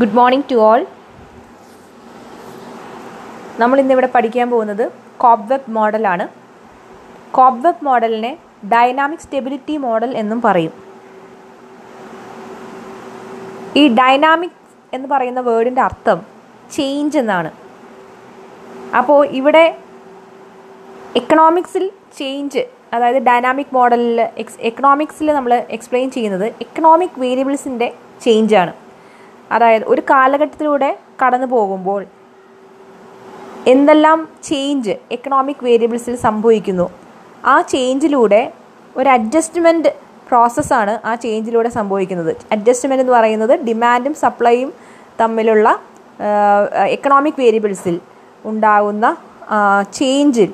Good morning to all നമ്മൾ ഇന്നിവിടെ പഠിക്കാൻ പോകുന്നത് കോബ്വെബ് മോഡലാണ് കോബ്വെബ് മോഡലിനെ ഡൈനാമിക് സ്റ്റെബിലിറ്റി മോഡൽ എന്നും പറയും. ഈ ഡൈനാമിക് എന്ന് പറയുന്ന വേർഡിന്റെ അർത്ഥം ചേഞ്ച് എന്നാണ്. അപ്പോൾ ഇവിടെ എക്കണോമിക്സിൽ ചേഞ്ച് അതായത് ഡൈനാമിക് മോഡലിൽ എക്സ് എക്കണോമിക്സിൽ നമ്മൾ എക്സ്പ്ലെയിൻ ചെയ്യുന്നത് എക്കണോമിക് വേരിയബിൾസിന്റെ ചേഞ്ചാണ് അതായത് ഒരു കാലഘട്ടത്തിലൂടെ കടന്നു പോകുമ്പോൾ എന്തെല്ലാം ചേഞ്ച് എക്കണോമിക് വേരിയബിൾസിൽ സംഭവിക്കുന്നു ആ ചേഞ്ചിലൂടെ ഒരു അഡ്ജസ്റ്റ്മെന്റ് പ്രോസസ്സാണ് ആ ചേഞ്ചിലൂടെ സംഭവിക്കുന്നത്. അഡ്ജസ്റ്റ്മെന്റ് എന്ന് പറയുന്നത് ഡിമാൻഡും സപ്ലൈയും തമ്മിലുള്ള എക്കണോമിക് വേരിയബിൾസിൽ ഉണ്ടാകുന്ന ചേഞ്ചിൽ